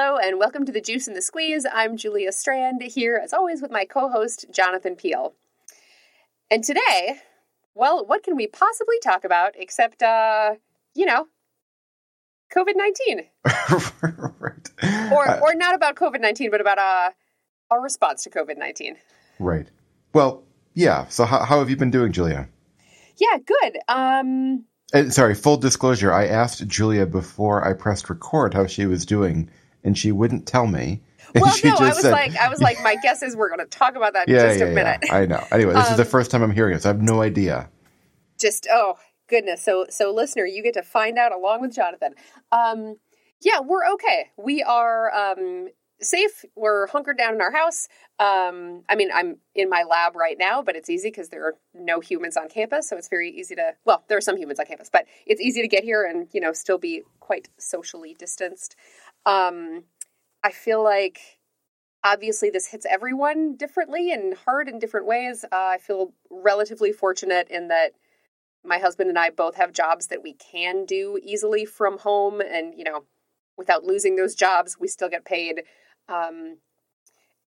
Hello, and welcome to the Juice and the Squeeze. I'm Julia Strand here, as always, with my co host, Jonathan Peelle. And today, well, what can we possibly talk about except, uh, you know, COVID 19? right. Or, Uh, or not about COVID 19, but about uh, our response to COVID 19. right. Well, yeah. So how, how have you been doing, Julia? Yeah, good. Um, Uh, sorry, full disclosure. I asked Julia before I pressed record how she was doing, and she wouldn't tell me. And well, no, I was said- like, I was like, my guess is we're going to talk about that in yeah, just yeah, a minute. yeah. I know. Anyway, this is the Um, first time I'm hearing it, so I have no idea. just oh goodness so so listener you get to find out along with jonathan um yeah we're okay we are um safe we're hunkered down in our house um i mean i'm in my lab right now but it's easy because there are no humans on campus so it's very easy to well there are some humans on campus but it's easy to get here and you know still be quite socially distanced um i feel like obviously this hits everyone differently and hard in different ways uh, i feel relatively fortunate in that my husband and I both have jobs that we can do easily from home, and you know, without losing those jobs, we still get paid. Um,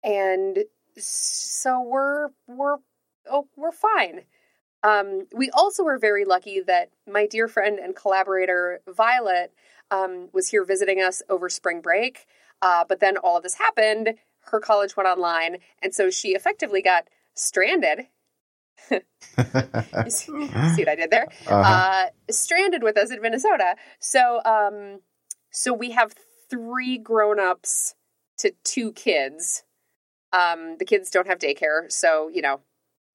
and so we're we're oh we're fine. Um, we also were very lucky that my dear friend and collaborator Violet um, was here visiting us over spring break. Uh, but then all of this happened. Her college went online, and so she effectively got stranded see, what I did there? Uh-huh. Uh, stranded with us in Minnesota. So, um, so we have three grown-ups to two kids. Um, the kids don't have daycare, so you know,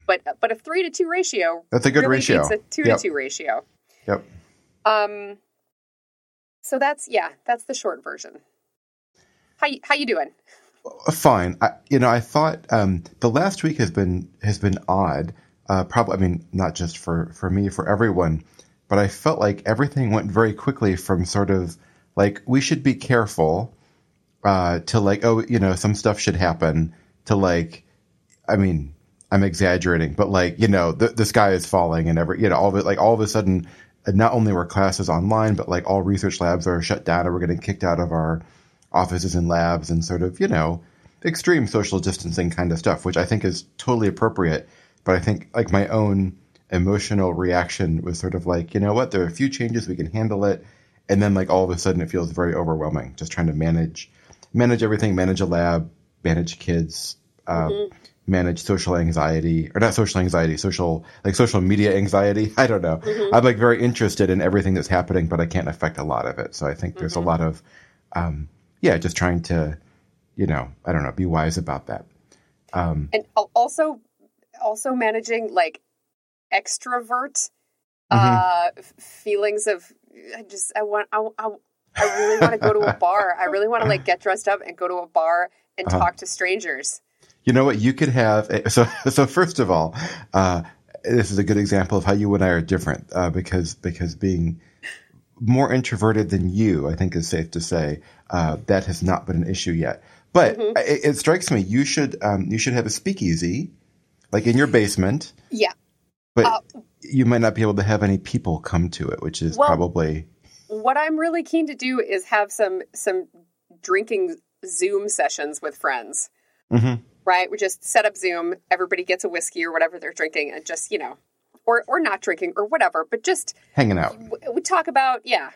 but but a three to two ratio That's a good really ratio. beats a two Yep. to two ratio. Yep. Um, so that's yeah, that's the short version. How you, how you doing? Fine. I, you know, I thought um, the last week has been has been odd. Uh, probably, I mean, not just for for me, for everyone. But I felt like everything went very quickly from sort of like we should be careful uh, to like oh you know some stuff should happen to like I mean I'm exaggerating, but like you know the the sky is falling and every you know all of it like all of a sudden uh, not only were classes online but like all research labs are shut down and we're getting kicked out of our offices and labs and sort of you know extreme social distancing kind of stuff, which I think is totally appropriate. But I think like my own emotional reaction was sort of like you know what there are a few changes we can handle it, and then like all of a sudden it feels very overwhelming just trying to manage manage everything, manage a lab, manage kids, uh, manage social anxiety or not social anxiety, social like social media anxiety. I don't know. I'm like very interested in everything that's happening, but I can't affect a lot of it. So I think there's a lot of, um, yeah, just trying to, you know, I don't know, be wise about that. Um, and also also managing like extrovert Mm-hmm. uh f- feelings of i just i want i, I, I really want to go to a bar i really want to like get dressed up and go to a bar and Uh-huh. talk to strangers You know what? You could have so so. First of all, uh, this is a good example of how you and I are different uh, because because being more introverted than you, I think is safe to say uh, that has not been an issue yet. But it, it strikes me you should um, you should have a speakeasy, like in your basement, yeah but Uh, you might not be able to have any people come to it, which is Well- probably what i'm really keen to do is have some some drinking zoom sessions with friends Mhm. Right we just set up zoom everybody gets a whiskey or whatever they're drinking and just you know or or not drinking or whatever but just hanging out. w- we talk about yeah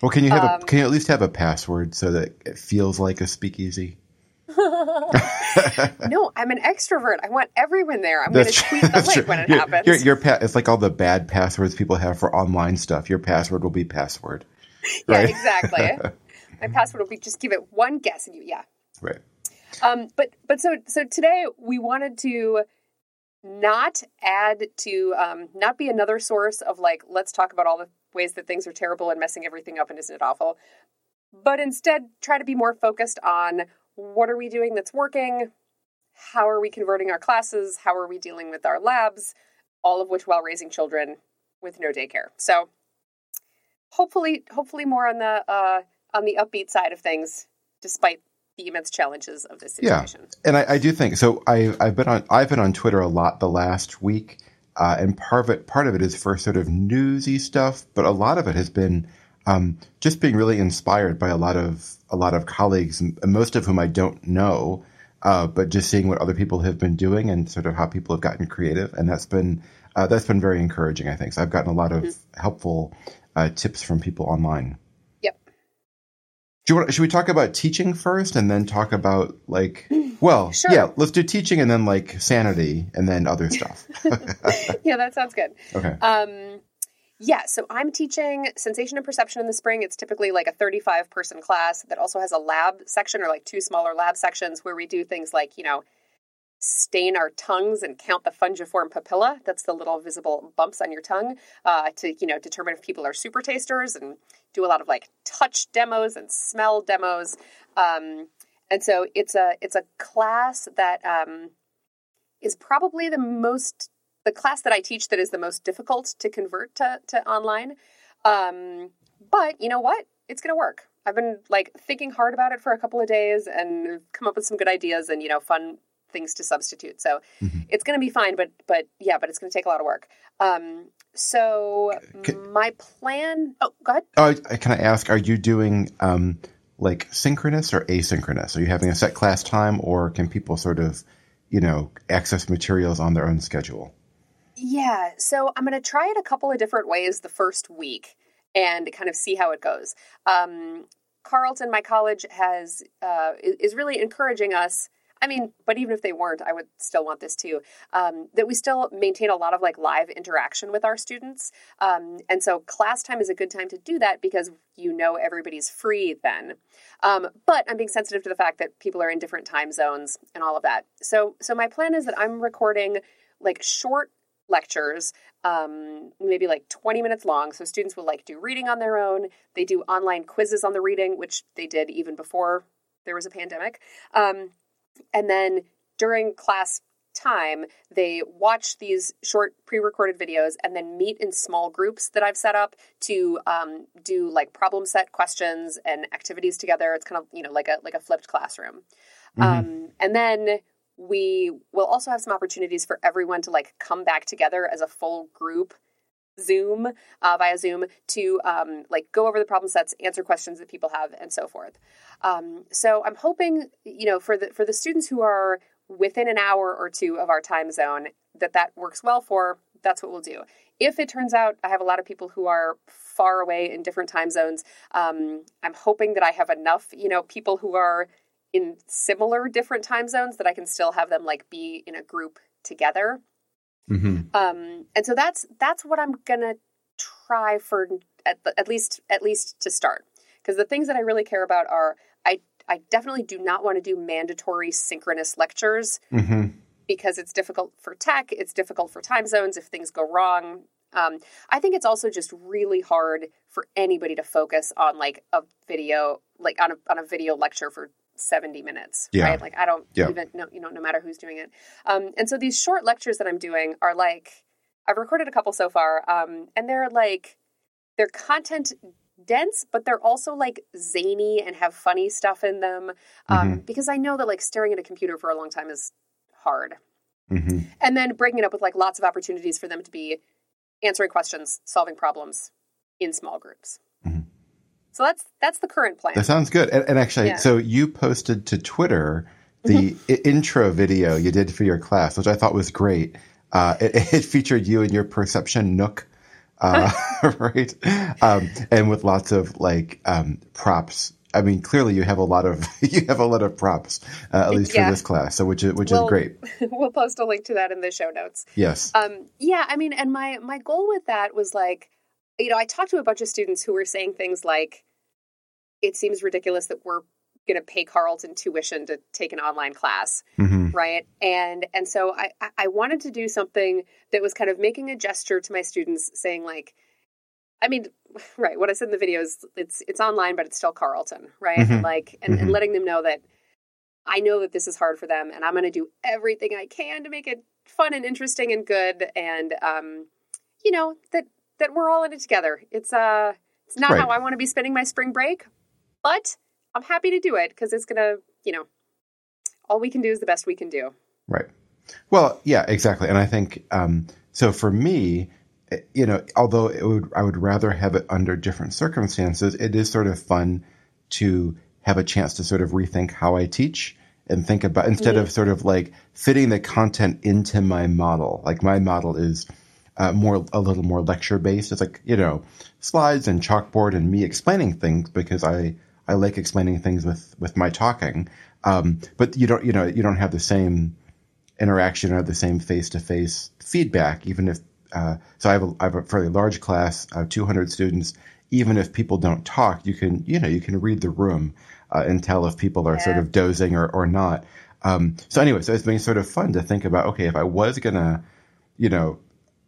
Well, can you have Um, a can you at least have a password so that it feels like a speakeasy? No, I'm an extrovert. I want everyone there. I'm going to tweet the link true. when it Your- happens. Your, your pa- it's like all the bad passwords people have for online stuff. Your password will be password. yeah, right. exactly. My password will be just give it one guess and you yeah. Right. Um but but so so today we wanted to not add to um not be another source of like let's talk about all the ways that things are terrible and messing everything up and isn't it awful? But instead try to be more focused on what are we doing that's working? How are we converting our classes? How are we dealing with our labs? All of which while raising children with no daycare. So hopefully hopefully more on the uh on the upbeat side of things despite the immense challenges of this situation. Yeah. And I, I do think so. I, I've been on I've been on Twitter a lot the last week, uh, and part of it part of it is for sort of newsy stuff, but a lot of it has been um, just being really inspired by a lot of a lot of colleagues, most of whom I don't know, uh, but just seeing what other people have been doing and sort of how people have gotten creative, and that's been uh, that's been very encouraging. I think so. I've gotten a lot of mm-hmm. helpful uh, tips from people online. Do you want? Should we talk about teaching first, and then talk about like? Well, sure. yeah, let's do teaching and then like sanity and then other stuff. yeah, that sounds good. Okay. Um, yeah, so I'm teaching sensation and perception in the spring. It's typically like a 35 person class that also has a lab section or like two smaller lab sections where we do things like, you know, stain our tongues and count the fungiform papilla. That's the little visible bumps on your tongue uh, to, you know, determine if people are super tasters and do a lot of like touch demos and smell demos. Um, and so it's a it's a class that um, is probably the most the class that I teach that is the most difficult to convert to, to online. Um, but you know what? It's going to work. I've been like thinking hard about it for a couple of days and come up with some good ideas and you know fun things to substitute. So mm-hmm. it's going to be fine. But but yeah, but it's going to take a lot of work. Um, so can, my plan. Oh, go ahead. Oh, can I ask? Are you doing um, like synchronous or asynchronous? Are you having a set class time, or can people sort of you know access materials on their own schedule? Yeah, so I'm going to try it a couple of different ways the first week and kind of see how it goes. Um, Carleton, my college, has uh, is really encouraging us. I mean, but even if they weren't, I would still want this too. Um, that we still maintain a lot of like live interaction with our students, um, and so class time is a good time to do that because you know everybody's free then. Um, but I'm being sensitive to the fact that people are in different time zones and all of that. So, so my plan is that I'm recording like short lectures, um, maybe like 20 minutes long. So students will like do reading on their own. They do online quizzes on the reading, which they did even before there was a pandemic. Um, and then during class time, they watch these short pre-recorded videos and then meet in small groups that I've set up to um, do like problem set questions and activities together. It's kind of you know like a like a flipped classroom. Mm-hmm. Um, and then we will also have some opportunities for everyone to like come back together as a full group zoom uh, via zoom to um, like go over the problem sets answer questions that people have and so forth um, so i'm hoping you know for the for the students who are within an hour or two of our time zone that that works well for that's what we'll do if it turns out i have a lot of people who are far away in different time zones um, i'm hoping that i have enough you know people who are in similar different time zones that I can still have them like be in a group together. Mm-hmm. Um, and so that's that's what I'm gonna try for at, at least at least to start because the things that I really care about are I I definitely do not want to do mandatory synchronous lectures mm-hmm. because it's difficult for tech, it's difficult for time zones if things go wrong. Um, I think it's also just really hard for anybody to focus on like a video, like on a on a video lecture for 70 minutes yeah. right like i don't yeah. even know you know no matter who's doing it um, and so these short lectures that i'm doing are like i've recorded a couple so far um, and they're like they're content dense but they're also like zany and have funny stuff in them um, mm-hmm. because i know that like staring at a computer for a long time is hard mm-hmm. and then breaking it up with like lots of opportunities for them to be answering questions solving problems in small groups. So that's that's the current plan. That sounds good. And, and actually, yeah. so you posted to Twitter the mm-hmm. intro video you did for your class, which I thought was great. Uh, it, it, featured you and your perception nook, uh, right? Um, and with lots of like um, props. I mean, clearly you have a lot of you have a lot of props, uh, at least yeah. for this class. So which is which we'll, is great. We'll post a link to that in the show notes. Yes. Um, yeah, I mean, and my my goal with that was like you know, I talked to a bunch of students who were saying things like, it seems ridiculous that we're going to pay Carleton tuition to take an online class, mm-hmm. right? And and so I I wanted to do something that was kind of making a gesture to my students, saying like, I mean, right? What I said in the video is it's it's online, but it's still Carleton, right? Mm-hmm. And like and, mm-hmm. and letting them know that I know that this is hard for them, and I'm going to do everything I can to make it fun and interesting and good, and um, you know that that we're all in it together. It's uh it's not right. how I want to be spending my spring break, but I'm happy to do it because it's gonna, you know, all we can do is the best we can do. Right. Well, yeah, exactly. And I think um, so. For me, you know, although it would, I would rather have it under different circumstances, it is sort of fun to have a chance to sort of rethink how I teach and think about instead mm-hmm. of sort of like fitting the content into my model. Like my model is uh, more a little more lecture based. It's like you know slides and chalkboard and me explaining things because I I like explaining things with with my talking. Um, but you don't you know you don't have the same interaction or the same face to face feedback, even if uh, so I have, a, I have a fairly large class, uh, 200 students. Even if people don't talk, you can, you know, you can read the room uh, and tell if people are yeah. sort of dozing or, or not. Um, so anyway, so it's been sort of fun to think about, okay, if I was going to, you know,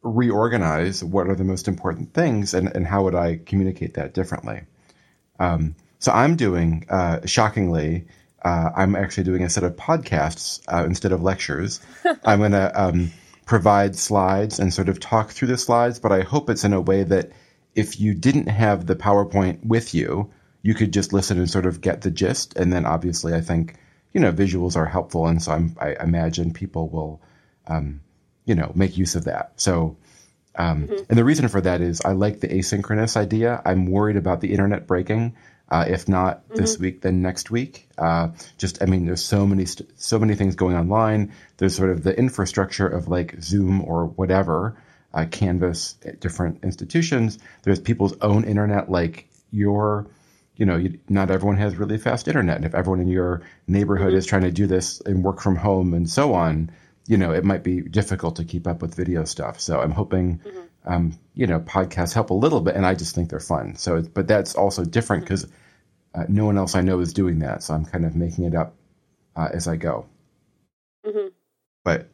reorganize what are the most important things and, and how would I communicate that differently? Um, so I'm doing, uh, shockingly, uh, I'm actually doing a set of podcasts uh, instead of lectures. I'm going to, um, provide slides and sort of talk through the slides, but I hope it's in a way that if you didn't have the PowerPoint with you, you could just listen and sort of get the gist. And then obviously, I think, you know, visuals are helpful. And so I'm, i imagine people will, um, you know, make use of that. So, um, mm-hmm. and the reason for that is I like the asynchronous idea. I'm worried about the internet breaking. Uh, if not mm-hmm. this week, then next week. Uh, just, I mean, there's so many, st- so many things going online. There's sort of the infrastructure of like Zoom or whatever, uh, Canvas at different institutions. There's people's own internet, like your, you know, you, not everyone has really fast internet. And if everyone in your neighborhood mm-hmm. is trying to do this and work from home and so on, you know, it might be difficult to keep up with video stuff. So I'm hoping, mm-hmm. um, you know, podcasts help a little bit, and I just think they're fun. So, but that's also different because uh, no one else I know is doing that. So I'm kind of making it up uh, as I go. Mm-hmm. But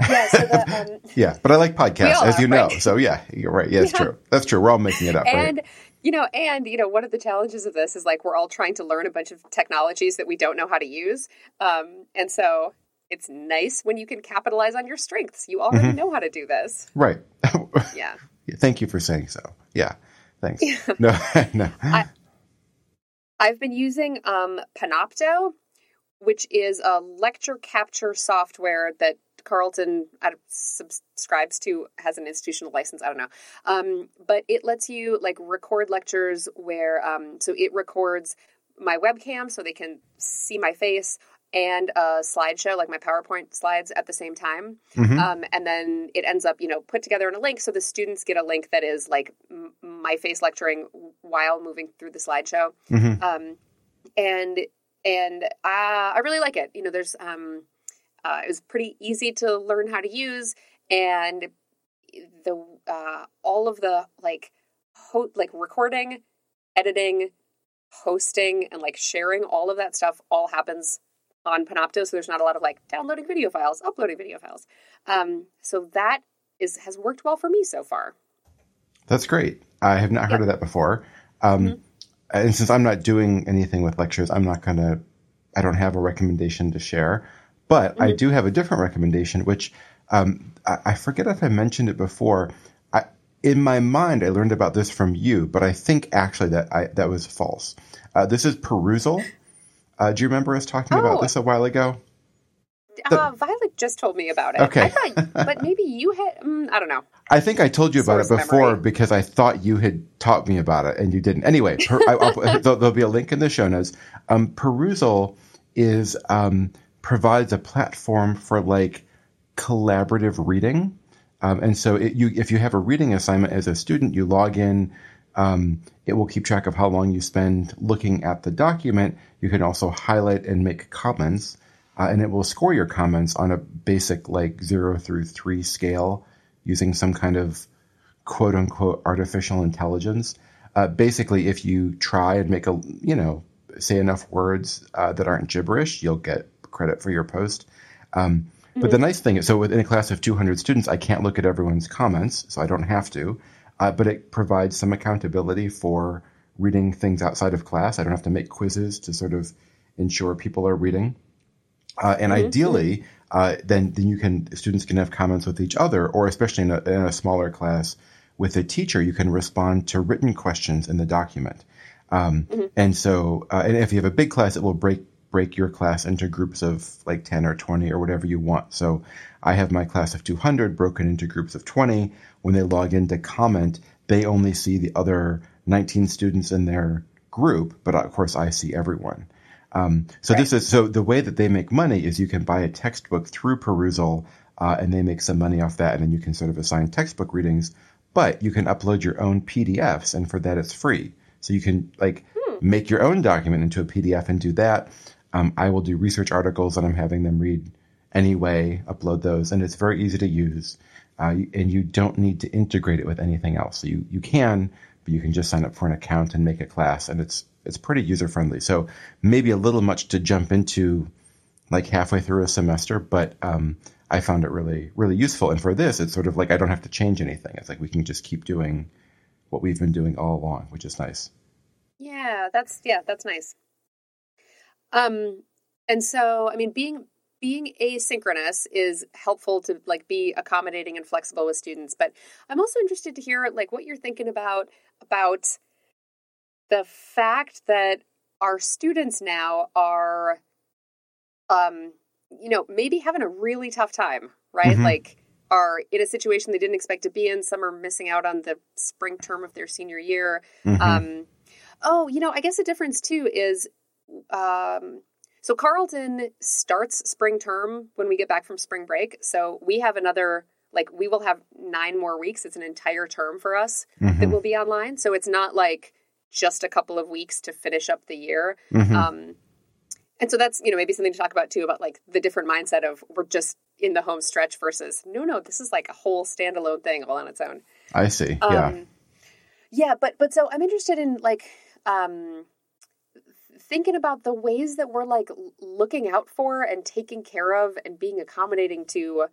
yeah, so the, um, yeah, but I like podcasts, as you are, know. Right? So yeah, you're right. Yeah, it's yeah. true. That's true. We're all making it up. And right? you know, and you know, one of the challenges of this is like we're all trying to learn a bunch of technologies that we don't know how to use, um, and so it's nice when you can capitalize on your strengths. You already mm-hmm. know how to do this. Right. yeah. Thank you for saying so. Yeah. Thanks. no, no. I, I've been using um, Panopto, which is a lecture capture software that Carleton subscribes to has an institutional license. I don't know, um, but it lets you like record lectures where um, so it records my webcam so they can see my face and a slideshow, like my PowerPoint slides at the same time. Mm-hmm. Um, and then it ends up, you know, put together in a link. So the students get a link that is like m- my face lecturing while moving through the slideshow. Mm-hmm. Um, and and uh, I really like it. You know, there's um, uh, it was pretty easy to learn how to use, and the uh, all of the like ho- like recording, editing, hosting, and like sharing all of that stuff all happens on Panopto, so there's not a lot of like downloading video files, uploading video files. Um, so that is has worked well for me so far. That's great. I have not heard of that before. Um, mm-hmm. And since I'm not doing anything with lectures, I'm not going to. I don't have a recommendation to share, but mm-hmm. I do have a different recommendation, which um, I, I, forget if I mentioned it before. I, in my mind, I learned about this from you, but I think actually that I, that was false. Uh, this is Perusall. Uh, do you remember us talking oh. about this a while ago? The, uh, Violet just told me about it. Okay, I thought, but maybe you had. Um, I don't know. I think I told you about Source it before memory. because I thought you had taught me about it and you didn't. Anyway, per, I, there'll, be a link in the show notes. Um, Perusall is um, provides a platform for like collaborative reading, um, and so it, you if you have a reading assignment as a student, you log in. Um, it will keep track of how long you spend looking at the document. You can also highlight and make comments, uh, and it will score your comments on a basic like zero through three scale using some kind of quote unquote artificial intelligence. Uh, basically, if you try and make a, you know, say enough words uh, that aren't gibberish, you'll get credit for your post. Um. But the mm-hmm. nice thing is, so within a class of 200 students, I can't look at everyone's comments, so I don't have to uh, but it provides some accountability for reading things outside of class. I don't have to make quizzes to sort of ensure people are reading. Uh, and mm-hmm. ideally, uh, then then you can students can have comments with each other, or especially in a, in a smaller class with a teacher, you can respond to written questions in the document. Um, mm-hmm. And so, uh, and if you have a big class, it will break break your class into groups of like 10 or 20 or whatever you want. So I have my class of 200 broken into groups of 20. When they log in to comment, they only see the other 19 students in their group, but of course I see everyone. Um, so right. this is so the way that they make money is you can buy a textbook through Perusall, uh, and they make some money off that, and then you can sort of assign textbook readings. But you can upload your own PDFs, and for that it's free. So you can like hmm. make your own document into a PDF and do that. Um, I will do research articles that I'm having them read anyway, upload those, and it's very easy to use. Uh, and you don't need to integrate it with anything else. So you, you can, but you can just sign up for an account and make a class, and it's it's pretty user friendly. So maybe a little much to jump into like halfway through a semester, but um, I found it really really useful. And for this, it's sort of like I don't have to change anything. It's like we can just keep doing what we've been doing all along, which is nice. Yeah, that's yeah, that's nice. Um, and so I mean, being being asynchronous is helpful to like be accommodating and flexible with students. But I'm also interested to hear like what you're thinking about about the fact that our students now are, um, you know, maybe having a really tough time, right? Mm-hmm. Like are in a situation they didn't expect to be in. Some are missing out on the spring term of their senior year. Mm-hmm. Um, oh, you know, I guess the difference too is um, so Carleton starts spring term when we get back from spring break. So we have another like we will have nine more weeks. It's an entire term for us mm-hmm. that will be online. So it's not like just a couple of weeks to finish up the year. Mm-hmm. Um, and so that's you know maybe something to talk about too about like the different mindset of we're just in the home stretch versus no no this is like a whole standalone thing all on its own. I see. Um, yeah. Yeah, but but so I'm interested in like um thinking about the ways that we're like looking out for and taking care of and being accommodating to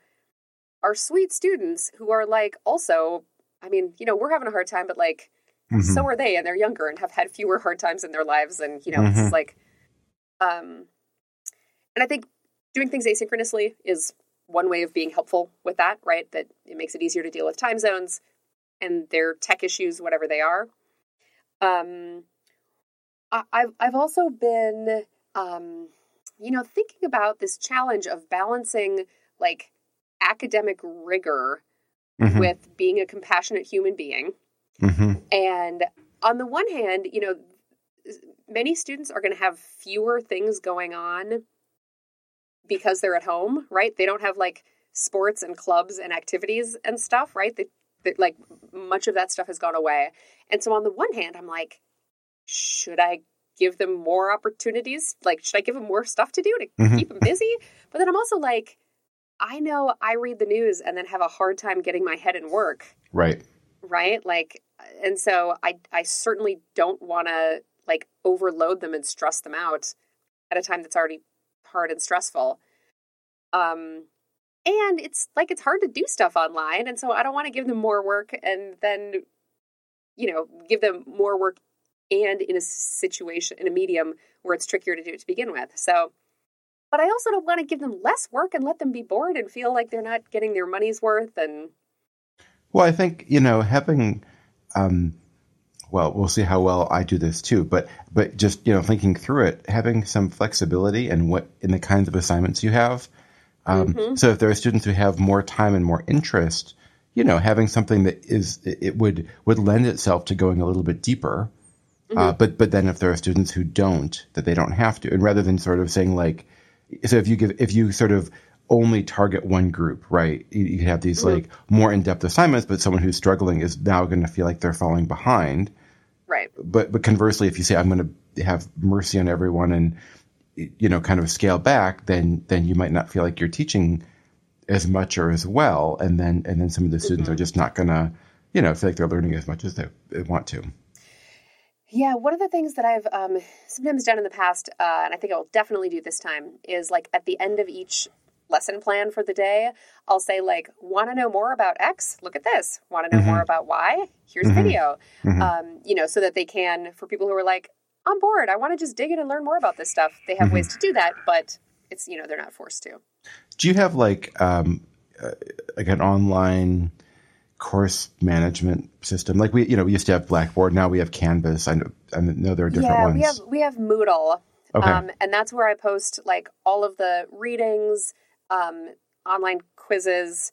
our sweet students who are like also I mean, you know, we're having a hard time but like mm-hmm. so are they and they're younger and have had fewer hard times in their lives and you know, mm-hmm. it's like um and I think doing things asynchronously is one way of being helpful with that, right? That it makes it easier to deal with time zones and their tech issues, whatever they are. Um, I've I've also been, um, you know, thinking about this challenge of balancing like academic rigor mm-hmm. with being a compassionate human being. Mm-hmm. And on the one hand, you know, many students are going to have fewer things going on because they're at home, right? They don't have like sports and clubs and activities and stuff, right? They, they, like much of that stuff has gone away. And so on the one hand, I'm like, should I give them more opportunities? Like, should I give them more stuff to do to mm-hmm. keep them busy? But then I'm also like, I know I read the news and then have a hard time getting my head in work. Right. Right. Like, and so I, I certainly don't want to like overload them and stress them out at a time that's already hard and stressful. Um, and it's like it's hard to do stuff online, and so I don't want to give them more work and then, you know, give them more work and in a situation in a medium where it's trickier to do it to begin with. So, but I also don't want to give them less work and let them be bored and feel like they're not getting their money's worth. And well, I think you know having. Um, well, we'll see how well I do this too. But but just you know thinking through it, having some flexibility and what in the kinds of assignments you have. Um, mm-hmm. So if there are students who have more time and more interest, you know, having something that is it would would lend itself to going a little bit deeper. Uh, mm-hmm. Uh, but but then if there are students who don't, that they don't have to, and rather than sort of saying like, so if you give if you sort of only target one group, right? You, you have these mm-hmm. like more in depth assignments, but someone who's struggling is now going to feel like they're falling behind. Right. But but conversely, if you say I'm going to have mercy on everyone and you know kind of scale back, then then you might not feel like you're teaching as much or as well, and then and then some of the students mm-hmm. are just not going to you know feel like they're learning as much as they, they, want to. Yeah, one of the things that I've um, sometimes done in the past, uh, and I think I will definitely do this time, is like at the end of each lesson plan for the day, I'll say like, "Want to know more about X? Look at this. Want to know mm-hmm. more about Y? Here's mm-hmm. a video." Mm-hmm. Um, you know, so that they can, for people who are like, "I'm bored. I want to just dig in and learn more about this stuff." They have ways mm-hmm. to do that, but it's you know they're not forced to. Do you have like um, uh, like an online course management system? Like we, you know, we used to have Blackboard. Now we have Canvas. I know, I know there are different yeah, ones. we have we have Moodle. Okay. Um, and that's where I post like all of the readings, um, online quizzes,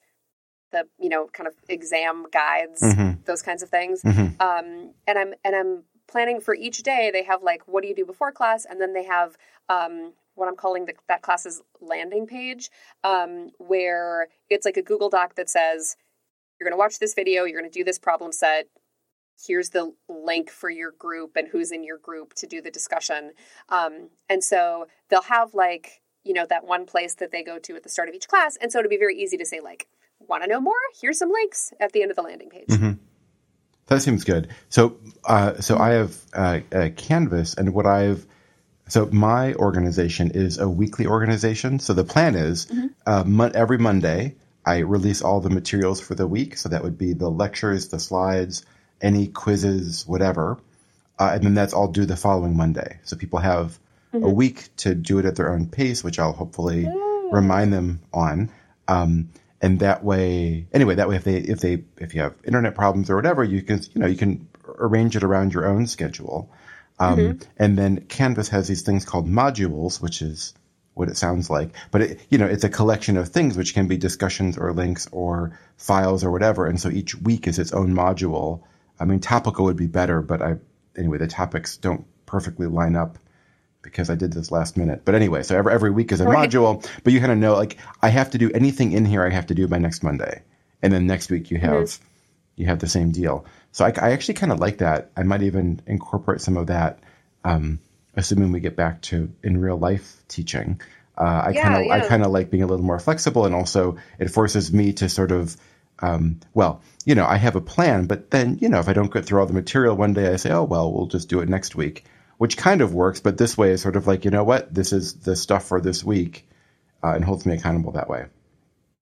the you know kind of exam guides, Mhm. those kinds of things. Mhm. Um, and I'm and I'm planning for each day. They have like what do you do before class, and then they have um, what I'm calling the, that class's landing page, um, where it's like a Google Doc that says you're going to watch this video, you're going to do this problem set. Here's the link for your group and who's in your group to do the discussion. Um, and so they'll have like you know that one place that they go to at the start of each class, and so it'll be very easy to say like, want to know more? Here's some links at the end of the landing page. Mhm. That seems good. So, uh, so I have uh, a Canvas, and what I've so my organization is a weekly organization. So the plan is uh, mon- every Monday I release all the materials for the week. So that would be the lectures, the slides, any quizzes, whatever, uh, and then that's all due the following Monday. So people have a week to do it at their own pace, which I'll hopefully remind them on. Um, and that way, anyway, that way, if they, if they, if you have internet problems or whatever, you can, you know, you can arrange it around your own schedule. Um, and then Canvas has these things called modules, which is what it sounds like, but it, you know, it's a collection of things which can be discussions or links or files or whatever. And so each week is its own module. I mean, topical would be better, but I, anyway, the topics don't perfectly line up because I did this last minute. But anyway, so every, every week is a Right. module, but you kind of know, like, I have to do anything in here I have to do by next Monday. And then next week you have, you have the same deal. So I, I actually kind of like that. I might even incorporate some of that, um, assuming we get back to in real life teaching. Uh, I Yeah, kind of, I kind of like being a little more flexible and also it forces me to sort of, um, well, you know, I have a plan, but then, you know, if I don't get through all the material one day, I say, oh, well, we'll just do it next week, which kind of works. But this way is sort of like, you know what? This is the stuff for this week uh, and holds me accountable that way.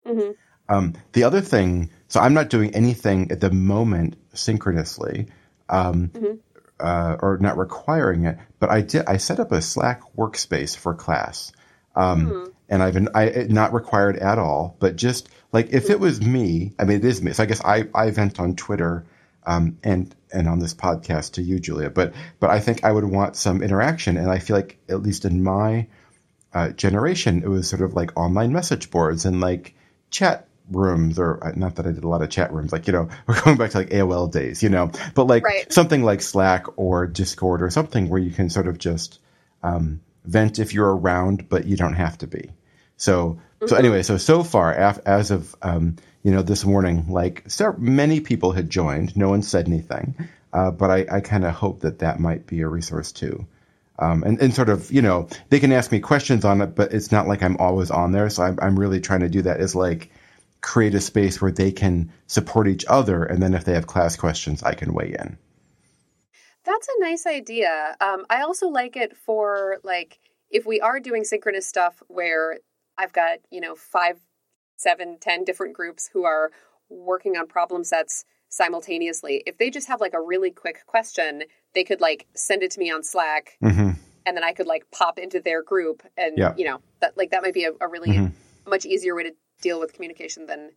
Mhm. Um, the other thing, so I'm not doing anything at the moment synchronously, um, uh, or not requiring it, but I did. I set up a Slack workspace for class, um, and I've been I not required at all, but just like if it was me, I mean it is me. So I guess I I vent on Twitter. Um, and and on this podcast to you, Julia, but but I think I would want some interaction, and I feel like at least in my uh, generation, it was sort of like online message boards and like chat rooms, or uh, not that I did a lot of chat rooms, like, you know, we're going back to like AOL days, you know, but like Right. something like Slack or Discord or something where you can sort of just um, vent if you're around, but you don't have to be. So, so anyway, so so far, af- as of um, you know this morning, like so many people had joined. No one said anything, uh, but I, I kind of hope that that might be a resource too. Um, and, and sort of, you know, they can ask me questions on it, but it's not like I'm always on there. So I'm, I'm really trying to do that is like create a space where they can support each other. And then if they have class questions, I can weigh in. That's a nice idea. Um, I also like it for like if we are doing synchronous stuff where I've got you know five, seven, ten different groups who are working on problem sets simultaneously. If they just have like a really quick question, they could like send it to me on Slack, hmm and then I could like pop into their group, and Yeah. you know that like that might be a, a really Mhm. much easier way to deal with communication than.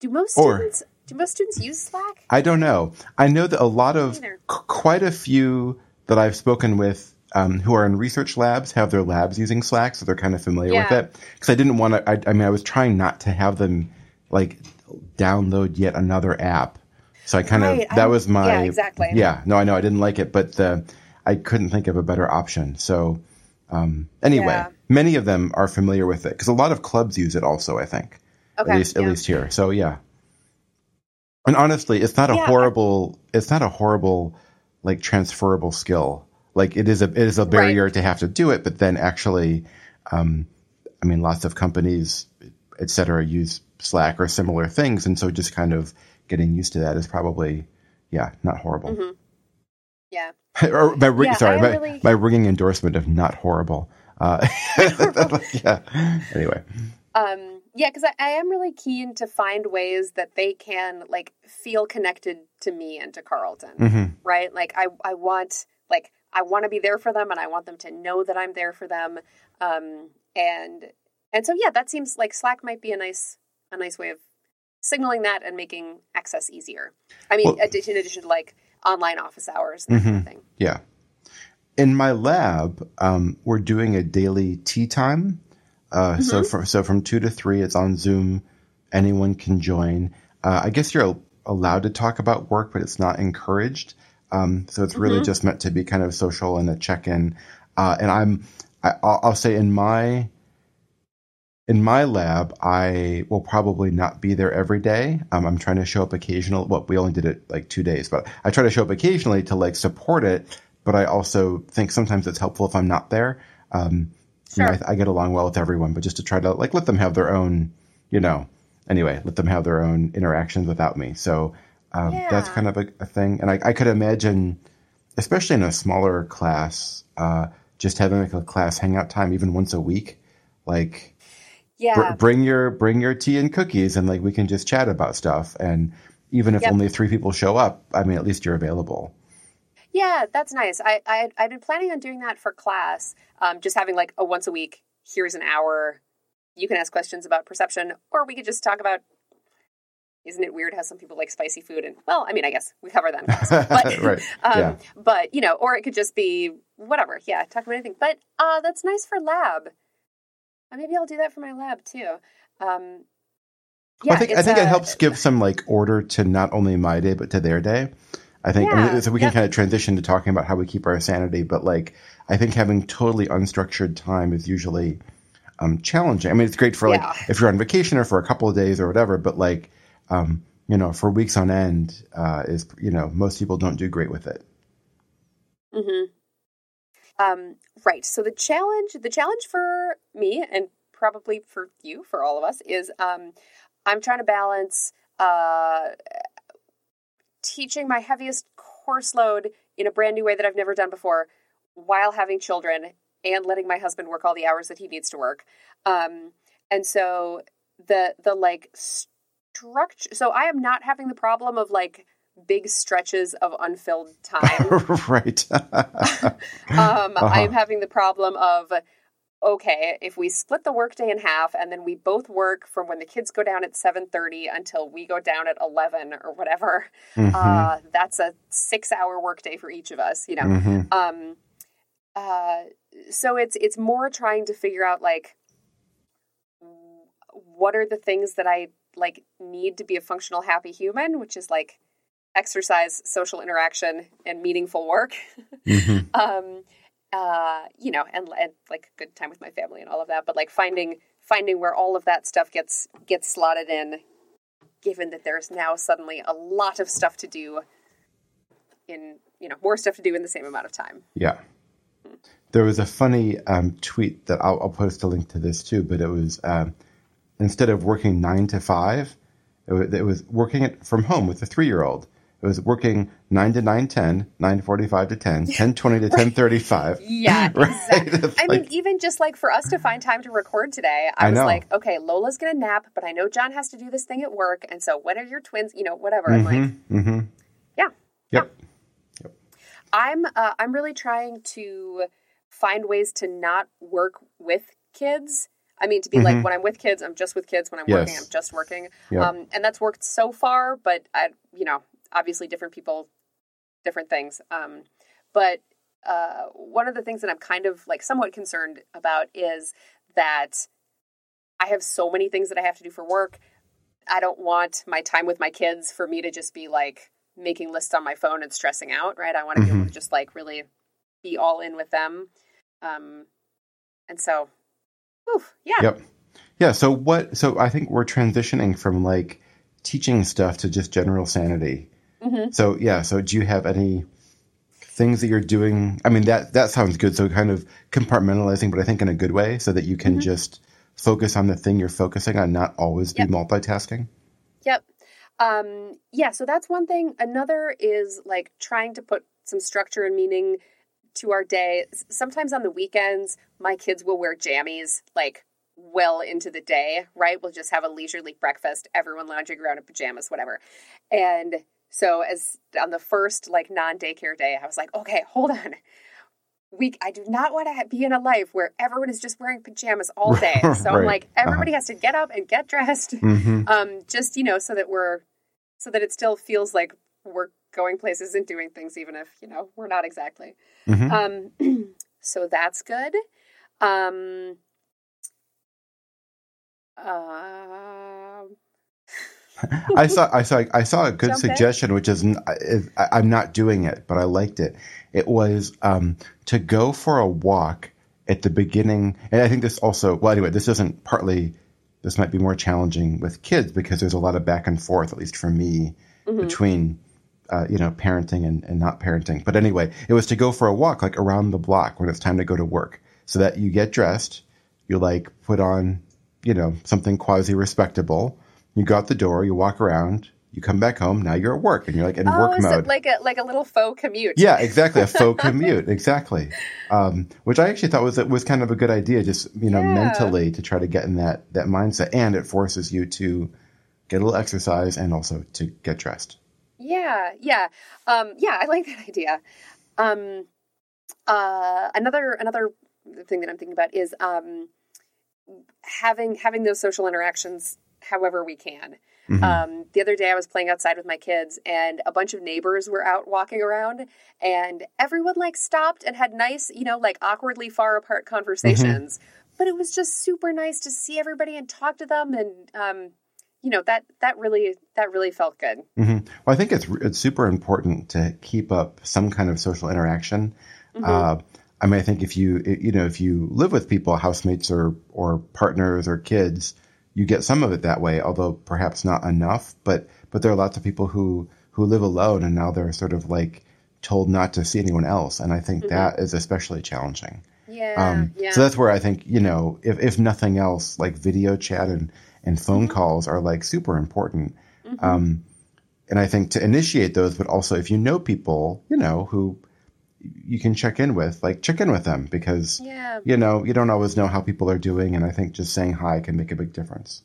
Do most Or- students do most students use Slack? I don't know. I know that a lot of, qu- quite a few that I've spoken with um, who are in research labs have their labs using Slack, so they're kind of familiar with it. Because I didn't want to, I, I mean, I was trying not to have them like download yet another app. So I kind Right, of, that I'm- was my, yeah, exactly. Yeah, no, I know, I didn't like it, but uh, I couldn't think of a better option. So um, anyway, Yeah. many of them are familiar with it because a lot of clubs use it also, I think Okay, at least at yeah. least here. So yeah. And honestly, it's not a Yeah, horrible it's not a horrible like transferable skill. Like it is a it is a barrier to have to do it, but then actually um I mean lots of companies et cetera use Slack or similar things and so just kind of getting used to that is probably yeah, not horrible. Mhm. Yeah. or my Yeah, sorry, I my, really- ringing endorsement of not horrible. Uh, yeah. Anyway. Um, yeah, because I, I am really keen to find ways that they can like feel connected to me and to Carleton, hmm right? Like I, I want like I want to be there for them, and I want them to know that I'm there for them. Um, and and so yeah, that seems like Slack might be a nice a nice way of signaling that and making access easier. I mean, Well- in addition to like online office hours and kind of thing. Yeah. in my lab, um, we're doing a daily tea time. Uh, mm-hmm. So from so from two to three, it's on Zoom. Anyone can join. Uh, I guess you're allowed to talk about work, but it's not encouraged. Um, so it's really mm-hmm. just meant to be kind of social and a check in. Uh, and I'm, I, will say in my, in my lab, I will probably not be there every day. Um, I'm trying to show up occasionally. Well, we only did it like two days, but I try to show up occasionally to like support it. But I also think sometimes it's helpful if I'm not there. Um, sure. you know, I, I, get along well with everyone, but just to try to like let them have their own, you know, anyway, let them have their own interactions without me. So um, yeah. that's kind of a, a thing. And I, I, could imagine, especially in a smaller class, uh, just having like a class hangout time even once a week, like yeah. Br- bring your bring your tea and cookies, and like we can just chat about stuff. And even if yep. only three people show up, I mean, at least you're available. Yeah, that's nice. I, I I've been planning on doing that for class, um, just having like a once a week. Here's an hour. You can ask questions about perception, or we could just talk about isn't it weird how some people like spicy food and well i mean i guess we cover that but right. um, yeah. but you know or it could just be whatever yeah talk about anything but uh that's nice for lab uh, maybe i'll do that for my lab too um yeah, well, I think I think it helps give some like order to not only my day but to their day. I think yeah, I mean, so we can kind of transition to talking about how we keep our sanity, but like I think having totally unstructured time is usually um, challenging. I mean, it's great for like yeah. if you're on vacation or for a couple of days or whatever, but like um, you know, for weeks on end, uh, is you know most people don't do great with it. Hmm. Um. Right. So the challenge, the challenge for me, and probably for you, for all of us, is um, I'm trying to balance uh, teaching my heaviest course load in a brand new way that I've never done before, while having children and letting my husband work all the hours that he needs to work. Um, and so the the like structure. So I am not having the problem of like big stretches of unfilled time. right. um, uh-huh. I am having the problem of okay, if we split the workday in half and then we both work from when the kids go down at 7:30 until we go down at 11 or whatever, mm-hmm. uh, that's a 6-hour workday for each of us, you know. Mm-hmm. Um, uh, so it's it's more trying to figure out like what are the things that I like need to be a functional happy human which is like exercise social interaction and meaningful work mm-hmm. um uh you know and, and like good time with my family and all of that but like finding finding where all of that stuff gets gets slotted in given that there's now suddenly a lot of stuff to do in you know more stuff to do in the same amount of time yeah there was a funny um, tweet that I'll, I'll, post a link to this too but it was um, instead of working nine to five, it was, it was working it from home with a three year old. It was working 9 to 9.10, 9.45 to 10, 10.20 to 10.35. yeah, right? exactly. I like, mean, even just like for us to find time to record today, I, I was know. like, okay, Lola's going to nap, but I know John has to do this thing at work. And so when are your twins? You know, whatever. Mm-hmm, I'm like, mm-hmm. yeah. Yep. Yeah. Yep. I'm, uh, I'm really trying to find ways to not work with kids I mean, to be mm-hmm. like when I'm with kids, I'm just with kids. When I'm yes. working, I'm just working. Yep. Um, and that's worked so far. But I, you know, obviously different people, different things. Um, but uh, one of the things that I'm kind of like somewhat concerned about is that I have so many things that I have to do for work. I don't want my time with my kids for me to just be like making lists on my phone and stressing out, right? I want to mm-hmm. be able mm-hmm. to just like really be all in with them. Um, and so Oof, yeah. Yep. Yeah. So what? So I think we're transitioning from like teaching stuff to just general sanity. Mm-hmm. So yeah. So do you have any things that you're doing? I mean that that sounds good. So kind of compartmentalizing, but I think in a good way, so that you can mm-hmm. just focus on the thing you're focusing on, not always be yep. multitasking. Yep. Um, yeah. So that's one thing. Another is like trying to put some structure and meaning to our day. Sometimes on the weekends, my kids will wear jammies like well into the day, right? We'll just have a leisurely breakfast, everyone lounging around in pajamas, whatever. And so as on the first like non-daycare day, I was like, okay, hold on. We, I do not want to be in a life where everyone is just wearing pajamas all day. So right. I'm like, everybody uh-huh. has to get up and get dressed, mm-hmm. um, just you know, so that we're, so that it still feels like we're going places and doing things, even if you know we're not exactly. Mhm. Um, so that's good. Um, uh, I saw, I saw, I saw a good Jump in. suggestion, which is, is I, I'm not doing it, but I liked it. It was um, to go for a walk at the beginning, and I think this also. Well, anyway, this isn't partly. This might be more challenging with kids because there's a lot of back and forth, at least for me, Mm-hmm. between uh, you know parenting and, and not parenting. But anyway, it was to go for a walk like around the block when it's time to go to work, so that you get dressed, you like put on you know something quasi respectable. You go out the door, you walk around, you come back home. Now you're at work, and you're like in oh, work mode. like a like a little faux commute? yeah, exactly. A faux commute, exactly. Um, which I actually thought was was kind of a good idea, just you know, Yeah. mentally to try to get in that that mindset, and it forces you to get a little exercise and also to get dressed. Yeah, yeah, um, yeah. I like that idea. Um, uh, another another thing that I'm thinking about is um, having having those social interactions however we can. Mhm. Um, the other day, I was playing outside with my kids, and a bunch of neighbors were out walking around, and everyone like stopped and had nice, you know, like awkwardly far apart conversations. But it was just super nice to see everybody and talk to them, and um, you know that that really that really felt good. hmm Well, I think it's it's super important to keep up some kind of social interaction. Mm-hmm. Uh, I mean, I think if you you know if you live with people, housemates or or partners or kids, you get some of it that way, although perhaps not enough. But but there are lots of people who who live alone and now they're sort of like told not to see anyone else, and I think that is especially challenging. Yeah, Um, yeah. So that's where I think you know, if if nothing else, like video chat and and phone Mm-hmm. calls are like super important. Um, and I think to initiate those, but also if you know people, you know, who you can check in with, like check in with them because yeah, you know you don't always know how people are doing, and I think just saying hi can make a big difference.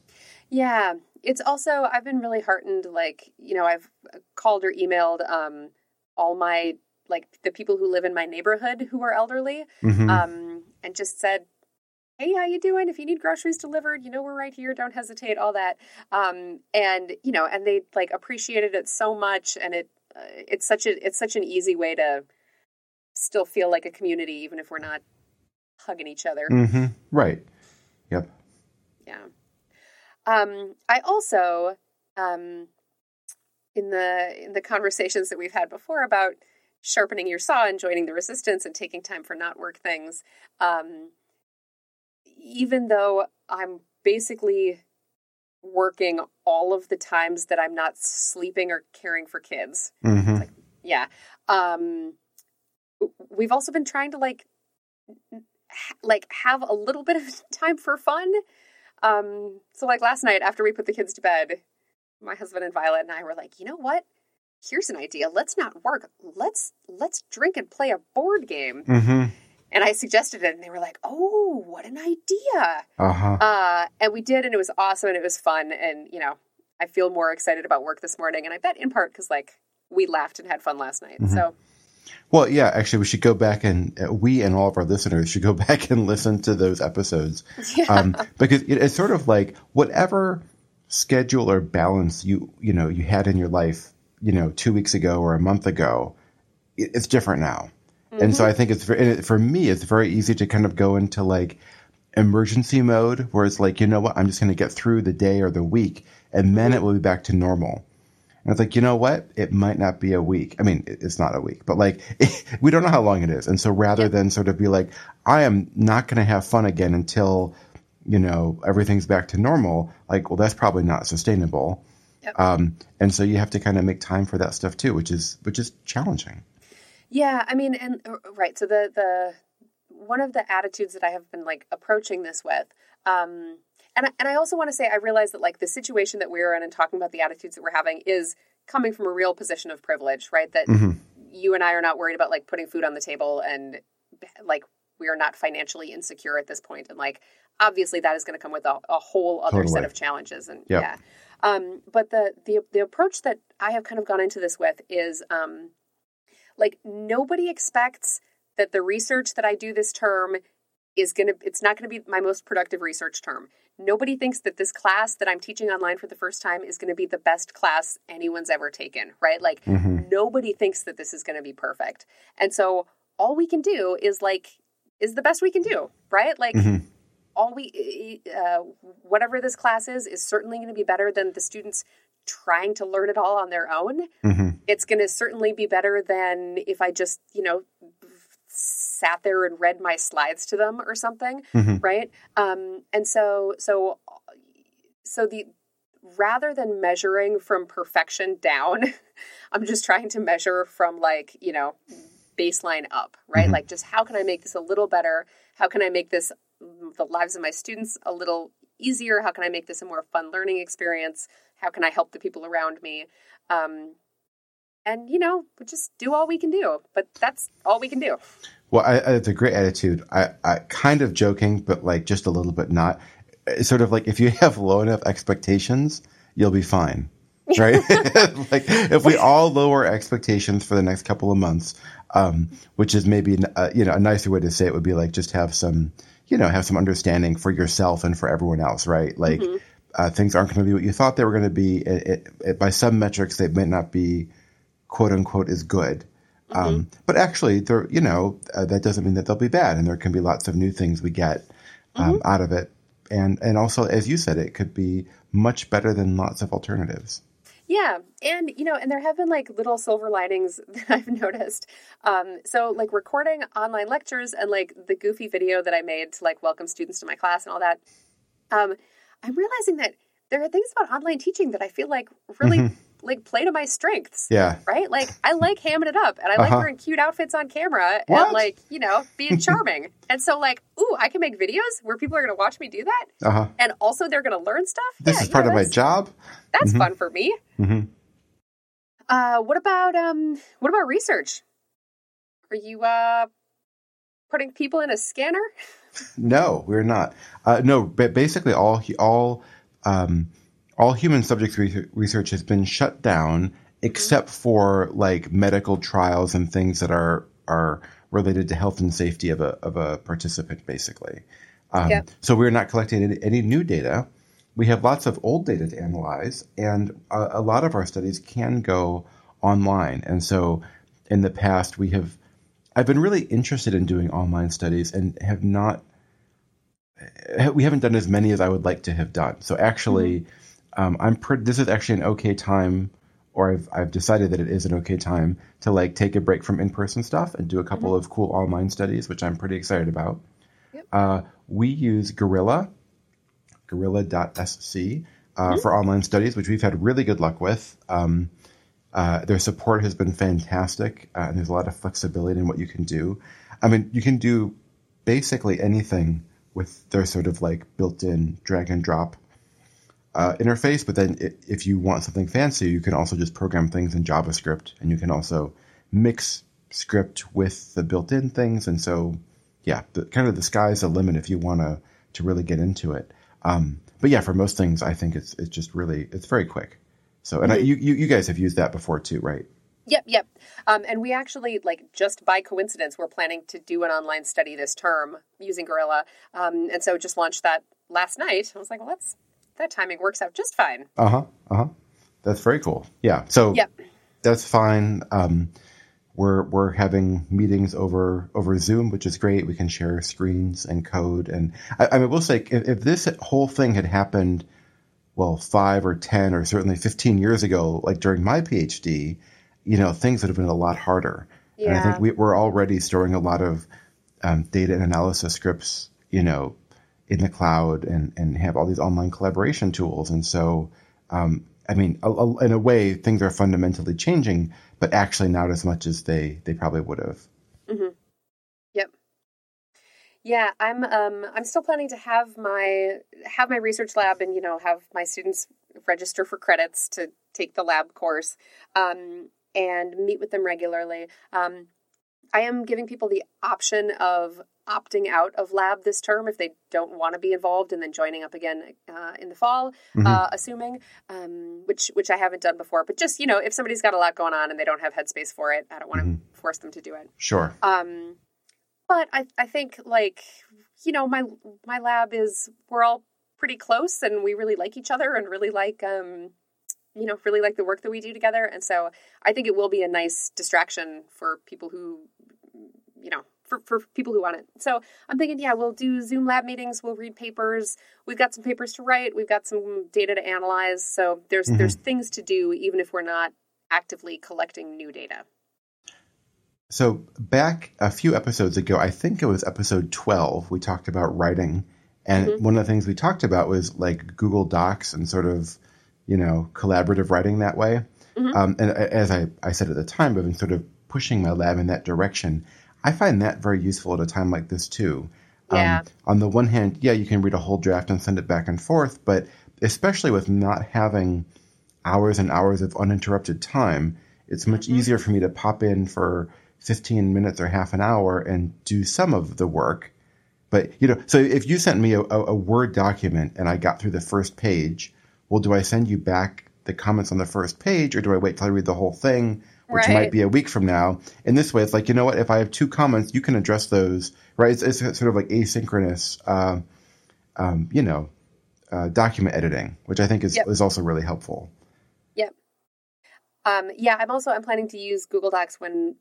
yeah. It's also I've been really heartened. Like you know, I've called or emailed um, all my like the people who live in my neighborhood who are elderly, hmm um, and just said, "Hey, how you doing? If you need groceries delivered, you know we're right here. Don't hesitate. All that." Um, and you know, and they like appreciated it so much, and it uh, it's such a it's such an easy way to still feel like a community, even if we're not hugging each other. hmm Right. Yep. Yeah. Um, I also, um, in the in the conversations that we've had before about sharpening your saw and joining the resistance and taking time for not work things, um, even though I'm basically working all of the times that I'm not sleeping or caring for kids. hmm Yeah. Um, we've also been trying to like like have a little bit of time for fun. Um, so like last night after we put the kids to bed, my husband and Violet and I were like, you know what? Here's an idea. Let's not work. Let's let's drink and play a board game. hmm And I suggested it, and they were like, "Oh, what an idea!" Uh huh. Uh, and we did, and it was awesome, and it was fun, and you know, I feel more excited about work this morning, and I bet in part because like we laughed and had fun last night. So Well, yeah, actually, we should go back and uh, we and all of our listeners should go back and listen to those episodes. Yeah, um, because it, it's sort of like whatever schedule or balance you you know you had in your life, you know, two weeks ago or a month ago, it, it's different now, and so I think it's it- for me, it's very easy to kind of go into like emergency mode where it's like, you know what, I'm just going to get through the day or the week, and then it will be back to normal. And it's like, you know what? It might not be a week. I mean, it's not a week, but like, we don't know how long it is. And so rather than sort of be like, I am not going to have fun again until, you know, everything's back to normal, like, well, that's probably not sustainable. Yep. Um, and so you have to kind of make time for that stuff too, which is, which is challenging. Yeah, I mean, and uh, right. So the the one of the attitudes that I have been like approaching this with, um, and I, and I also want to say I realize that like the situation that we're in and talking about the attitudes that we're having is coming from a real position of privilege, right? That Mhm. you and I are not worried about like putting food on the table and like we are not financially insecure at this point, and like obviously that is going to come with a, a whole other set of challenges, and Yep. yeah. Um, but the the the approach that I have kind of gone into this with is um, like nobody expects that the research that I do this term is going to it's not going to be my most productive research term. Nobody thinks that this class that I'm teaching online for the first time is going to be the best class anyone's ever taken, right? Like hmm nobody thinks that this is going to be perfect. And so all we can do is like is the best we can do, right? Like hmm all we uh, whatever this class is is certainly going to be better than the students trying to learn it all on their own. hmm It's going to certainly be better than if I just, you know, sat there and read my slides to them or something hmm right? Um and so so so the rather than measuring from perfection down i'm just trying to measure from like you know baseline up right? Mhm. like just how can i make this a little better? How can i make this the lives of my students a little easier? How can i make this a more fun learning experience? How can i help the people around me? Um and you know we just do all we can do but that's all we can do Well, I, I, it's a great attitude. I, I kind of joking, but like just a little bit not. It's sort of like if you have low enough expectations, you'll be fine, right? like if we all lower expectations for the next couple of months, um, which is maybe uh, you know a nicer way to say it would be like just have some you know have some understanding for yourself and for everyone else, right? Like Mhm. uh, things aren't going to be what you thought they were going to be. It, it, it, by some metrics, they might not be quote unquote is good. Um, but actually, there, you know, uh, that doesn't mean that they'll be bad, and there can be lots of new things we get um, out of it, and and also, as you said, it could be much better than lots of alternatives. Yeah, and you know, and there have been like little silver linings that I've noticed. Um, so like recording online lectures and like the goofy video that I made to like welcome students to my class and all that. Um, I'm realizing that there are things about online teaching that I feel like really Mhm. Like play to my strengths. Yeah, Right? Like I like hamming it up and I like Uh-huh. wearing cute outfits on camera What? and like, you know, being charming. and so like, ooh, I can make videos where people are gonna watch me do that uh huh. and also they're gonna learn stuff. This Yeah, is part know, of my job. That's Mhm. fun for me. hmm Uh, what about um, what about research? Are you uh, putting people in a scanner? No, we're not. Uh, no, but basically, all all um, all human subjects re- research has been shut down, except for like medical trials and things that are are related to health and safety of a of a participant, basically. Um, Yep. So we're not collecting any, any new data. We have lots of old data to analyze, and a, a lot of our studies can go online. And so, in the past, we have I've been really interested in doing online studies and have not. We haven't done as many as I would like to have done. So actually, um, I'm pretty. This is actually an okay time, or I've I've decided that it is an okay time to like take a break from in person stuff and do a couple of cool online studies, which I'm pretty excited about. Yep. Uh, we use Gorilla, Gorilla.sc uh, for online studies, which we've had really good luck with. Um, uh, their support has been fantastic, uh, and there's a lot of flexibility in what you can do. I mean, you can do basically anything with their sort of like built-in drag and drop uh, interface. But then, i if you want something fancy, you can also just program things in JavaScript, and you can also mix script with the built-in things. And so, yeah, the, kind of the sky's the limit if you want to to really get into it. Um, but yeah, for most things, I think it's it's just really it's very quick. So, and I, you, you you guys have used that before too, right? Yep, yep. Um, and we actually, like, just by coincidence, we're planning to do an online study this term using Gorilla. Um, and so just launched that last night. I was like, well, that's that timing works out just fine. Uh huh. Uh huh. That's very cool. Yeah. So Yep. that's fine. Um, we're we're having meetings over over Zoom, which is great. We can share screens and code. And I, I mean, we'll say if, if this whole thing had happened, well, five or ten or certainly fifteen years ago, like during my PhD, you know, things would have been a lot harder. And I think we, we're already storing a lot of um, data and analysis scripts, you know, in the cloud and, and have all these online collaboration tools. And so, um, I mean, a, a, in a way, things are fundamentally changing, but actually not as much as they, they probably would have. Yep. Yeah, I'm um I'm still planning to have my have my research lab and you know have my students register for credits to take the lab course um and meet with them regularly. Um I am giving people the option of opting out of lab this term if they don't want to be involved and then joining up again uh, in the fall Mhm. uh, assuming um, which which I haven't done before but just you know if somebody's got a lot going on and they don't have headspace for it I don't want to force them to do it Sure. um, but I, I think like you know my my lab is we're all pretty close and we really like each other and really like um you know really like the work that we do together and so i think it will be a nice distraction for people who you know for, for people who want it so i'm thinking yeah we'll do zoom lab meetings we'll read papers we've got some papers to write we've got some data to analyze so there's mm-hmm. there's things to do even if we're not actively collecting new data so back a few episodes ago i think it was episode 12 we talked about writing and mm-hmm. one of the things we talked about was like Google Docs and sort of, you know, collaborative writing that way. Mm-hmm. Um, and as I, I said at the time, I've been sort of pushing my lab in that direction. I find that very useful at a time like this too. Um, yeah. Um, on the one hand, yeah, you can read a whole draft and send it back and forth, but especially with not having hours and hours of uninterrupted time, it's much mm-hmm. easier for me to pop in for 15 minutes or half an hour and do some of the work but you know, so if you sent me a, a, Word document and I got through the first page, well, do I send you back the comments on the first page, or do I wait till I read the whole thing, which right. might be a week from now? In this way, it's like you know what? If I have two comments, you can address those, right? It's, it's sort of like asynchronous, uh, um, you know, uh, document editing, which I think is yep. is also really helpful. Um, yeah, I'm also I'm planning to use Google Docs when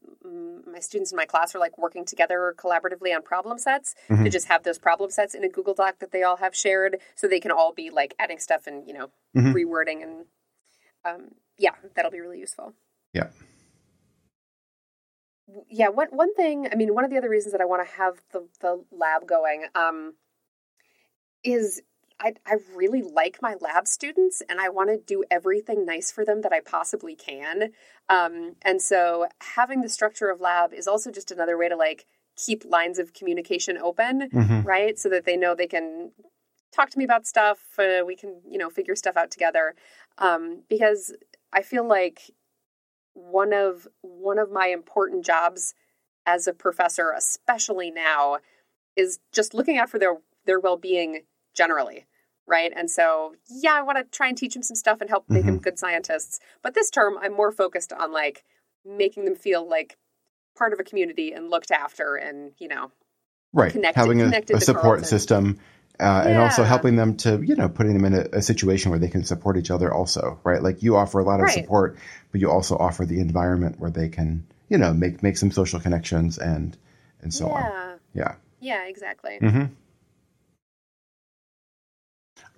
my students in my class are like working together collaboratively on problem sets mm-hmm. to just have those problem sets in a Google Doc that they all have shared, so they can all be like adding stuff and you know mm-hmm. rewording and um, yeah, that'll be really useful. Yeah. Yeah, one one thing. I mean, one of the other reasons that I want to have the the lab going um, is I, I really like my lab students and I want to do everything nice for them that I possibly can. Um, and so having the structure of lab is also just another way to like keep lines of communication open, mm-hmm. right? So that they know they can talk to me about stuff. Uh, we can, you know, figure stuff out together. Um, because I feel like one of one of my important jobs as a professor, especially now, is just looking out for their their well being generally right? And so, yeah, I want to try and teach them some stuff and help make mm-hmm. them good scientists. But this term, I'm more focused on like making them feel like part of a community and looked after and, you know, right. Connected, Having a, a support system. Uh, yeah. And also helping them to, you know, putting them in a, a, situation where they can support each other also, right? Like you offer a lot of right. support, but you also offer the environment where they can, you know, make, make some social connections and, and so yeah. on. Yeah. Yeah, exactly. Mm-hmm.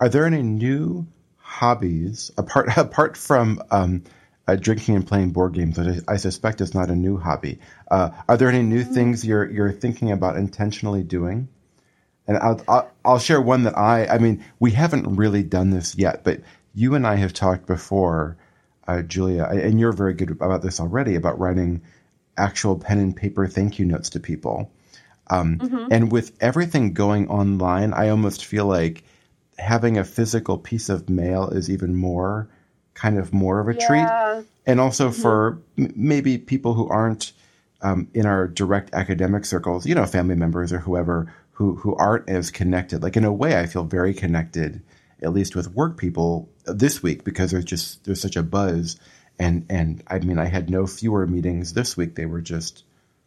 Are there any new hobbies apart apart from um, uh, drinking and playing board games? That I, I, suspect is not a new hobby. Uh, are there any new mm-hmm. things you're you're thinking about intentionally doing? And I'll, I'll, I'll share one that I I mean we haven't really done this yet, but you and I have talked before, uh, Julia, and you're very good about this already about writing actual pen and paper thank you notes to people. Um, mm-hmm. And with everything going online, I almost feel like having a physical piece of mail is even more kind of more of a yeah. treat. And also mm-hmm. for m- maybe people who aren't um, in our direct academic circles, you know, family members or whoever who who aren't as connected. Like in a way, I feel very connected, at least with work people this week because there's just there's such a buzz. And and I mean, I had no fewer meetings this week. They were just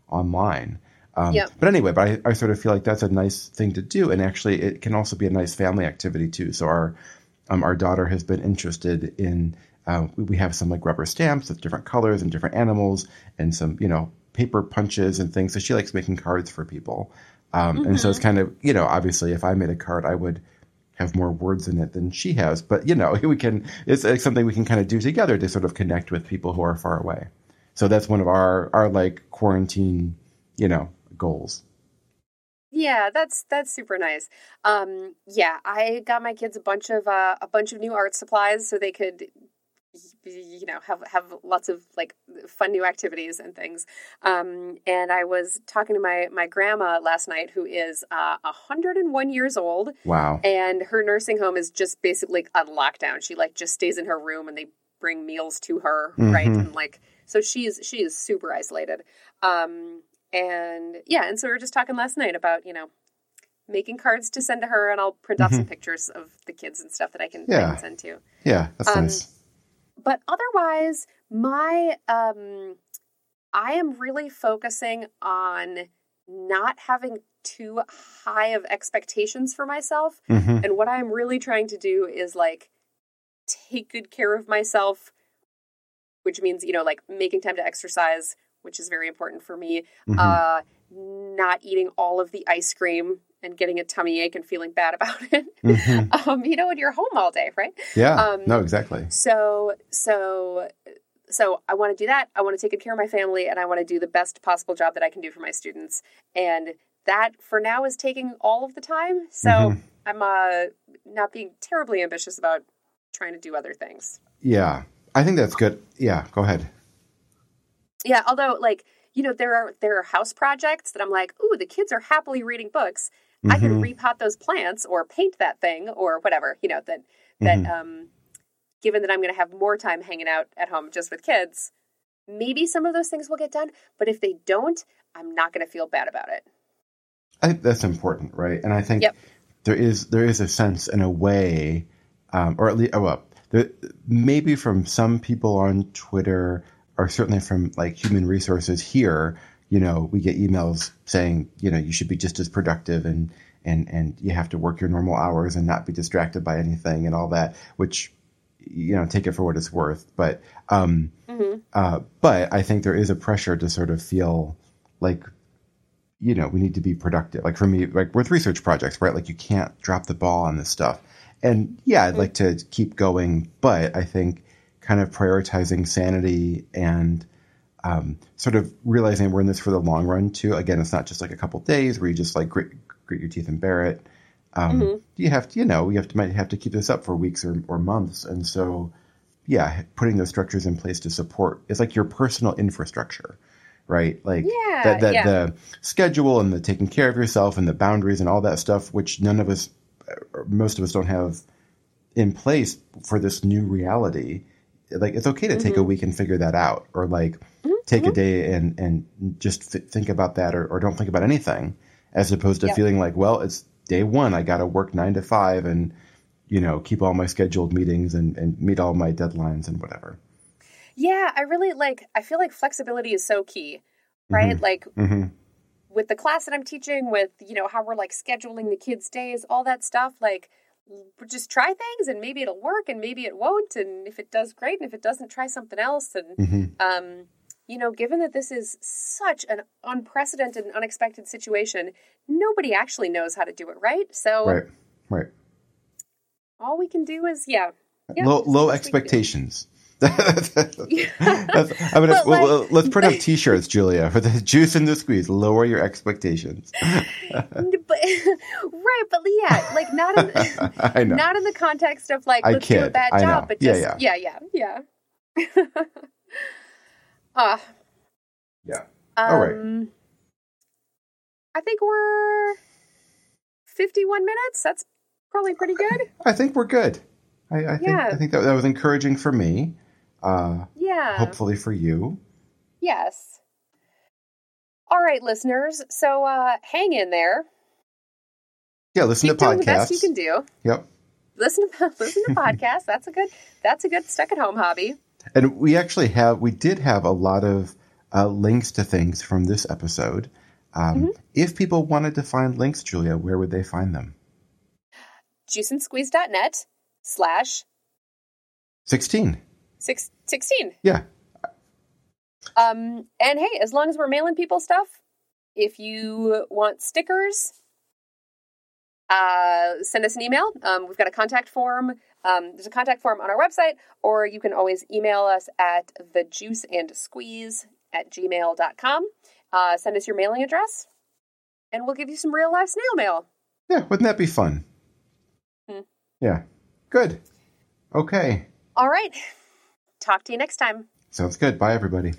online. Um, yep. But anyway, but I, I, sort of feel like that's a nice thing to do, and actually, it can also be a nice family activity too. So our um, our daughter has been interested in. Uh, we, we have some like rubber stamps with different colors and different animals, and some you know paper punches and things. So she likes making cards for people, um, mm-hmm. and so it's mm-hmm. kind of you know obviously if I made a card, I would have more words in it than she has. But you know, we can it's, it's something we can kind of do together to sort of connect with people who are far away. So that's one of our our like quarantine, you know, goals. Yeah, that's that's super nice. Um, yeah, I got my kids a bunch of uh, a bunch of new art supplies so they could you know have have lots of like fun new activities and things um, and i was talking to my my grandma last night who is uh, 101 years old wow and her nursing home is just basically on lockdown she like just stays in her room and they bring meals to her mm-hmm. right and like so she's she is super isolated um, and yeah, and so we were just talking last night about, you know, making cards to send to her and I'll print off mm-hmm. some pictures of the kids and stuff that I can, yeah. I can send to. Yeah, that's um, nice. But otherwise, my um I am really focusing on not having too high of expectations for myself. hmm And what I'm really trying to do is like take good care of myself, which means, you know, like making time to exercise, which is very important for me. hmm Uh, not eating all of the ice cream and getting a tummy ache and feeling bad about it. hmm um, you know, when you're home all day, right? Yeah. Um, no, exactly. So, so, so I want to do that. I want to take good care of my family, and I want to do the best possible job that I can do for my students. And that, for now, is taking all of the time. So Mhm. I'm uh, not being terribly ambitious about trying to do other things. Yeah. I think that's good. Yeah. Go ahead. Yeah, although, like you know, there are there are house projects that I'm like, ooh, the kids are happily reading books. I can Mhm. repot those plants or paint that thing or whatever. You know that that Mhm. um, given that I'm going to have more time hanging out at home just with kids, maybe some of those things will get done. But if they don't, I'm not going to feel bad about it. I think that's important, right? And I think Yep. there is there is a sense in a way, um, or at least, oh, well, there, maybe from some people on Twitter, or certainly from like human resources here, you know, we get emails saying, you know, you should be just as productive and and and you have to work your normal hours and not be distracted by anything and all that, which you know, take it for what it's worth. But um, hmm uh, but I think there is a pressure to sort of feel like, you know, we need to be productive. Like for me, like with research projects, right? Like you can't drop the ball on this stuff. And yeah, I'd like to keep going, but I think kind of prioritizing sanity and um, sort of realizing we're in this for the long run too. Again, it's not just like a couple days where you just like grit, grit your teeth and bear it. Um, Mhm. You have to, you know, you have to might have to keep this up for weeks or, or months, and so yeah, putting those structures in place to support is like your personal infrastructure, right? Like Yeah, that, that yeah. the schedule and the taking care of yourself and the boundaries and all that stuff, which none of us, most of us, don't have in place for this new reality. Like it's okay to take Mm-hmm. a week and figure that out, or like take a day and and just f- think about that, or, or don't think about anything, as opposed to Yep. feeling like, well, it's day one, I got to work nine to five and you know keep all my scheduled meetings and and meet all my deadlines and whatever. Yeah, I really like. I feel like flexibility is so key, right? Like hmm with the class that I'm teaching, with you know how we're like scheduling the kids' days, all that stuff. Like, just try things, and maybe it'll work, and maybe it won't. And if it does, great. And if it doesn't, try something else. And hmm um, you know, given that this is such an unprecedented and unexpected situation, nobody actually knows how to do it right. So Right, right. all we can do is, yeah, yeah low low expectations. Yeah. I mean, well, like- let's print up T-shirts, Julia, for the juice and the squeeze. Lower your expectations. but right, but yeah, like not in I know. not in the context of like I let's do a bad I job, know. but just yeah, yeah, yeah. yeah. uh, yeah. um, All right. I think we're fifty-one minutes. That's probably pretty good. I think we're good. I, I think Yeah. I think that, that was encouraging for me. Uh, Yeah. hopefully for you. Yes. All right, listeners. So uh, hang in there. Yeah, listen Keep to doing podcasts. the best you can do. Yep. Listen to listen to podcasts. That's a good. That's a good stuck-at-home hobby. And we actually have, we did have a lot of uh, links to things from this episode. Um, Mm-hmm. If people wanted to find links, Julia, where would they find them? juiceandsqueeze.net slash 16. Six, 16. Yeah. Um, and hey, as long as we're mailing people stuff, if you want stickers, uh, send us an email. Um, we've got a contact form. Um, there's a contact form on our website, or you can always email us at the juice and squeeze at gmail.com. Uh, send us your mailing address, and we'll give you some real life snail mail. Yeah, wouldn't that be fun? Hmm. Yeah. Good. Okay. All right. Talk to you next time. Sounds good. Bye, everybody.